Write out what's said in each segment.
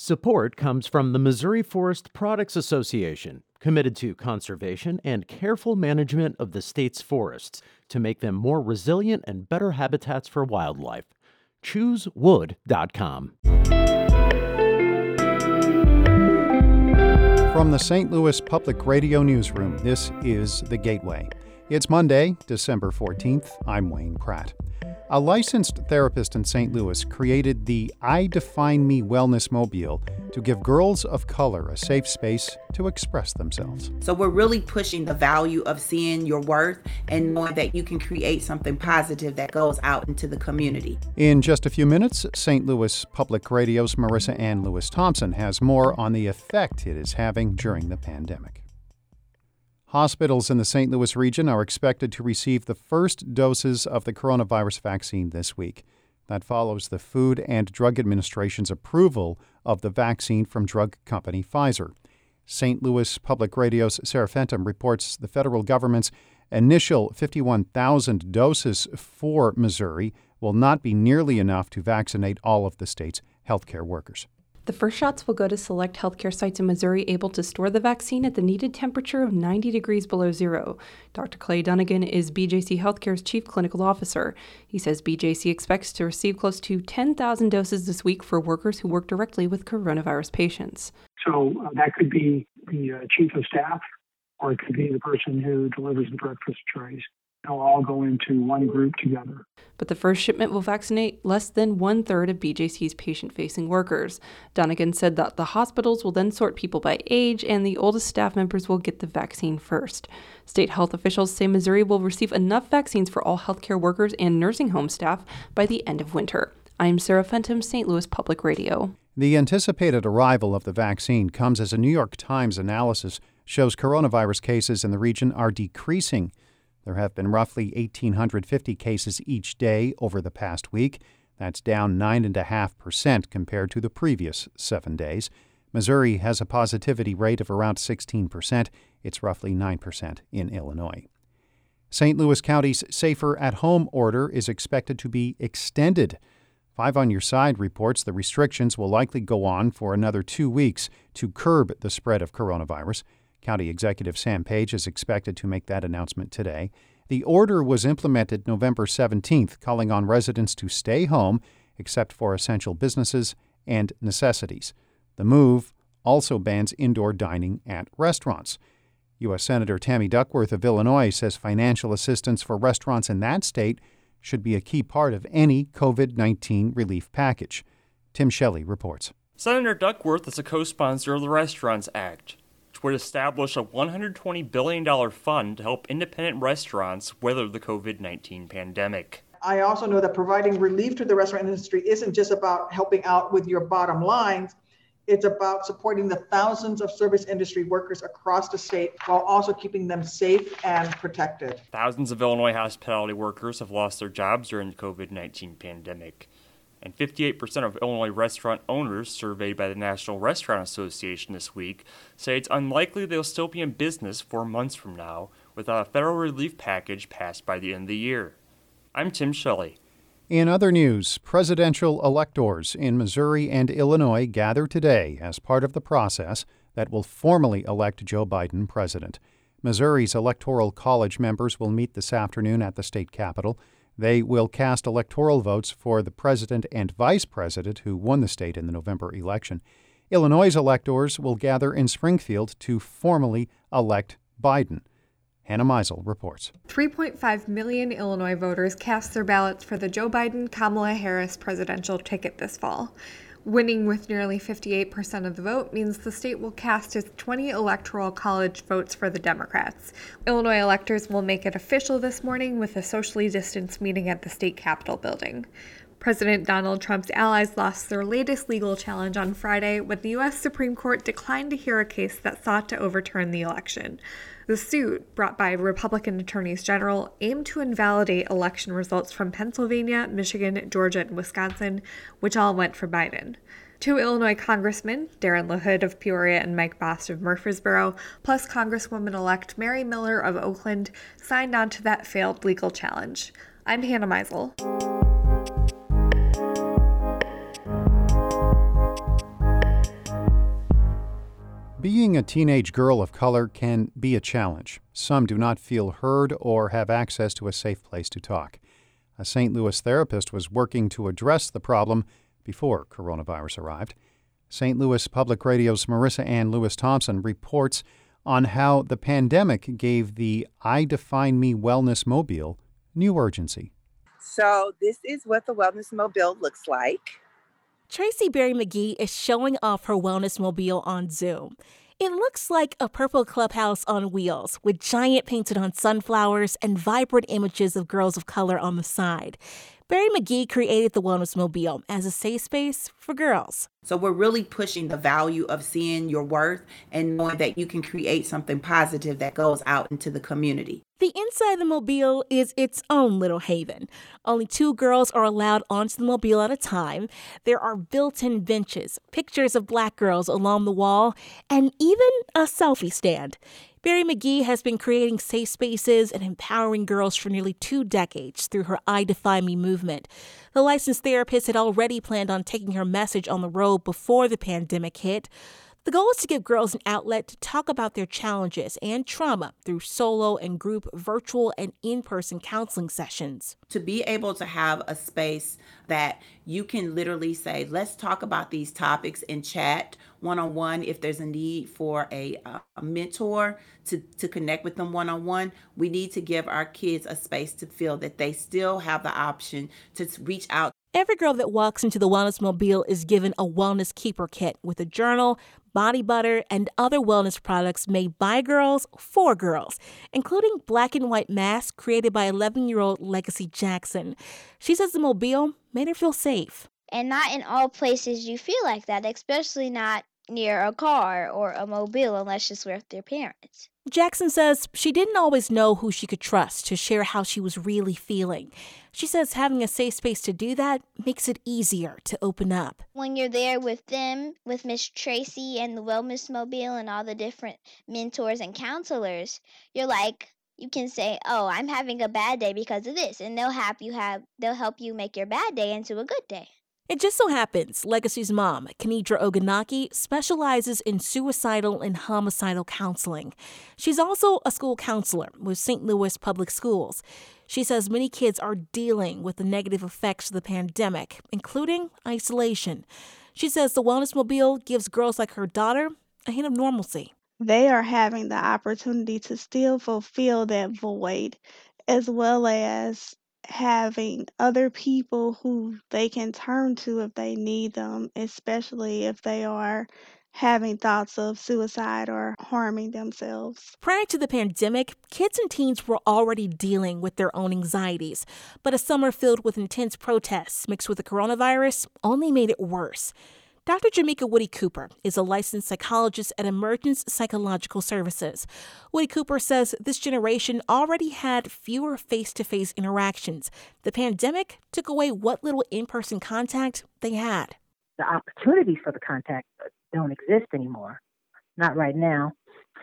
Support comes from the Missouri Forest Products Association, committed to conservation and careful management of the state's forests to make them more resilient and better habitats for wildlife. ChooseWood.com. From the St. Louis Public Radio Newsroom, this is The Gateway. It's Monday, December 14th. I'm Wayne Pratt. A licensed therapist in St. Louis created the I Define Me Wellness Mobile to give girls of color a safe space to express themselves. So we're really pushing the value of seeing your worth and knowing that you can create something positive that goes out into the community. In just a few minutes, St. Louis Public Radio's Marissanne Lewis Thompson has more on the effect it is having during the pandemic. Hospitals in the St. Louis region are expected to receive the first doses of the coronavirus vaccine this week. That follows the Food and Drug Administration's approval of the vaccine from drug company Pfizer. St. Louis Public Radio's Sarah Fentem reports the federal government's initial 51,000 doses for Missouri will not be nearly enough to vaccinate all of the state's healthcare workers. The first shots will go to select healthcare sites in Missouri able to store the vaccine at the needed temperature of 90 degrees below zero. Dr. Clay Dunagan is BJC Healthcare's chief clinical officer. He says BJC expects to receive close to 10,000 doses this week for workers who work directly with coronavirus patients. So uh, that could be the uh, chief of staff, or it could be the person who delivers the breakfast trays they'll all go into one group together. But the first shipment will vaccinate less than one third of BJC's patient facing workers. Dunagan said that the hospitals will then sort people by age, and the oldest staff members will get the vaccine first. State health officials say Missouri will receive enough vaccines for all healthcare workers and nursing home staff by the end of winter. I'm Sarah Fentem, St. Louis Public Radio. The anticipated arrival of the vaccine comes as a New York Times analysis shows coronavirus cases in the region are decreasing. There have been roughly 1,850 cases each day over the past week. That's down 9.5% compared to the previous seven days. Missouri has a positivity rate of around 16%. It's roughly 9% in Illinois. St. Louis County's Safer at Home order is expected to be extended. Five on Your Side reports the restrictions will likely go on for another two weeks to curb the spread of coronavirus. County Executive Sam Page is expected to make that announcement today. The order was implemented November 17th, calling on residents to stay home except for essential businesses and necessities. The move also bans indoor dining at restaurants. U.S. Senator Tammy Duckworth of Illinois says financial assistance for restaurants in that state should be a key part of any COVID 19 relief package. Tim Shelley reports. Senator Duckworth is a co sponsor of the Restaurants Act would establish a $120 billion fund to help independent restaurants weather the COVID 19 pandemic. I also know that providing relief to the restaurant industry isn't just about helping out with your bottom lines. It's about supporting the thousands of service industry workers across the state while also keeping them safe and protected. Thousands of Illinois hospitality workers have lost their jobs during the COVID 19 pandemic and 58% of Illinois restaurant owners surveyed by the National Restaurant Association this week say it's unlikely they'll still be in business four months from now without a federal relief package passed by the end of the year. I'm Tim Shelley. In other news, presidential electors in Missouri and Illinois gather today as part of the process that will formally elect Joe Biden president. Missouri's Electoral College members will meet this afternoon at the state capitol. They will cast electoral votes for the president and vice president who won the state in the November election. Illinois' electors will gather in Springfield to formally elect Biden. Hannah Meisel reports. 3.5 million Illinois voters cast their ballots for the Joe Biden Kamala Harris presidential ticket this fall. Winning with nearly 58% of the vote means the state will cast its 20 electoral college votes for the Democrats. Illinois electors will make it official this morning with a socially distanced meeting at the state capitol building. President Donald Trump's allies lost their latest legal challenge on Friday when the U.S. Supreme Court declined to hear a case that sought to overturn the election. The suit, brought by Republican attorneys general, aimed to invalidate election results from Pennsylvania, Michigan, Georgia, and Wisconsin, which all went for Biden. Two Illinois congressmen, Darren LaHood of Peoria and Mike Bost of Murphysboro, plus Congresswoman elect Mary Miller of Oakland, signed on to that failed legal challenge. I'm Hannah Meisel. Being a teenage girl of color can be a challenge. Some do not feel heard or have access to a safe place to talk. A St. Louis therapist was working to address the problem before coronavirus arrived. St. Louis Public Radio's Marissanne Lewis Thompson reports on how the pandemic gave the I Define Me Wellness Mobile new urgency. So, this is what the Wellness Mobile looks like. Tracy Berry McGee is showing off her wellness mobile on Zoom. It looks like a purple clubhouse on wheels with giant painted on sunflowers and vibrant images of girls of color on the side. Berry McGee created the Wellness Mobile as a safe space for girls. So we're really pushing the value of seeing your worth and knowing that you can create something positive that goes out into the community. The inside of the mobile is its own little haven. Only two girls are allowed onto the mobile at a time. There are built in benches, pictures of black girls along the wall, and even a selfie stand. Berry McGee has been creating safe spaces and empowering girls for nearly two decades through her I Define Me movement. The licensed therapist had already planned on taking her message on the road before the pandemic hit. The goal is to give girls an outlet to talk about their challenges and trauma through solo and group virtual and in person counseling sessions. To be able to have a space that you can literally say, let's talk about these topics in chat one on one. If there's a need for a, a mentor to, to connect with them one on one, we need to give our kids a space to feel that they still have the option to reach out Every girl that walks into the Wellness Mobile is given a Wellness Keeper kit with a journal, body butter, and other wellness products made by girls for girls, including black and white masks created by 11 year old Legacy Jackson. She says the Mobile made her feel safe. And not in all places you feel like that, especially not near a car or a mobile unless it's with your parents. Jackson says she didn't always know who she could trust to share how she was really feeling. She says having a safe space to do that makes it easier to open up. When you're there with them, with Miss Tracy and the Wellness Mobile and all the different mentors and counselors, you're like, you can say, "Oh, I'm having a bad day because of this," and they'll help you have they'll help you make your bad day into a good day. It just so happens Legacy's mom, Kenidra Oganaki, specializes in suicidal and homicidal counseling. She's also a school counselor with St. Louis Public Schools. She says many kids are dealing with the negative effects of the pandemic, including isolation. She says the Wellness Mobile gives girls like her daughter a hint of normalcy. They are having the opportunity to still fulfill that void as well as having other people who they can turn to if they need them, especially if they are having thoughts of suicide or harming themselves. Prior to the pandemic, kids and teens were already dealing with their own anxieties, but a summer filled with intense protests mixed with the coronavirus only made it worse. Dr. Jameca Woody Cooper is a licensed psychologist at Emergence Psychological Services. Woody Cooper says this generation already had fewer face to face interactions. The pandemic took away what little in person contact they had. The opportunities for the contact don't exist anymore, not right now.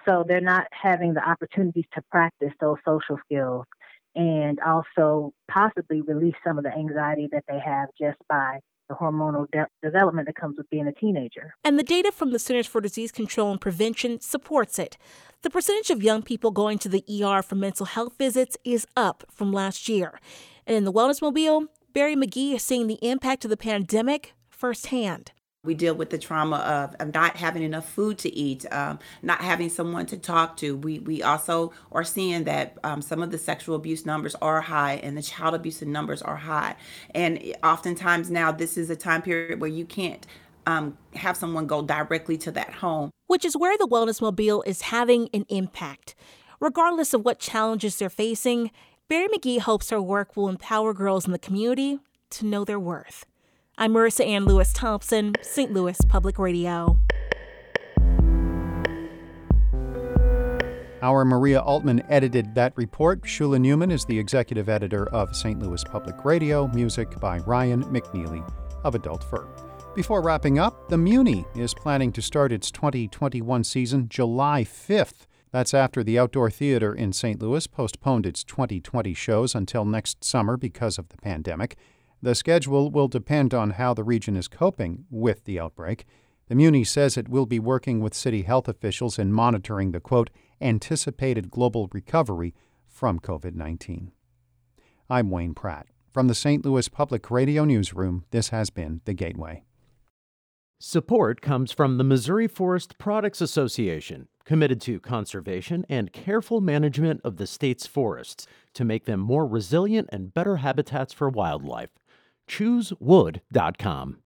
So they're not having the opportunities to practice those social skills and also possibly release some of the anxiety that they have just by the hormonal de- development that comes with being a teenager. And the data from the Centers for Disease Control and Prevention supports it. The percentage of young people going to the ER for mental health visits is up from last year. And in the Wellness Mobile, Berry McGee is seeing the impact of the pandemic firsthand. We deal with the trauma of, of not having enough food to eat, um, not having someone to talk to. We, we also are seeing that um, some of the sexual abuse numbers are high and the child abuse numbers are high. And oftentimes now, this is a time period where you can't um, have someone go directly to that home. Which is where the Wellness Mobile is having an impact. Regardless of what challenges they're facing, Berry McGee hopes her work will empower girls in the community to know their worth. I'm Marissanne Lewis Thompson, St. Louis Public Radio. Our Maria Altman edited that report. Shula Neuman is the executive editor of St. Louis Public Radio, music by Ryan McNeely of Adult Fur. Before wrapping up, the Muny is planning to start its 2021 season July 5th. That's after the Outdoor Theater in St. Louis postponed its 2020 shows until next summer because of the pandemic. The schedule will depend on how the region is coping with the outbreak. The Muny says it will be working with city health officials in monitoring the quote, anticipated global recovery from COVID 19. I'm Wayne Pratt. From the St. Louis Public Radio Newsroom, this has been The Gateway. Support comes from the Missouri Forest Products Association, committed to conservation and careful management of the state's forests to make them more resilient and better habitats for wildlife. ChooseWood.com.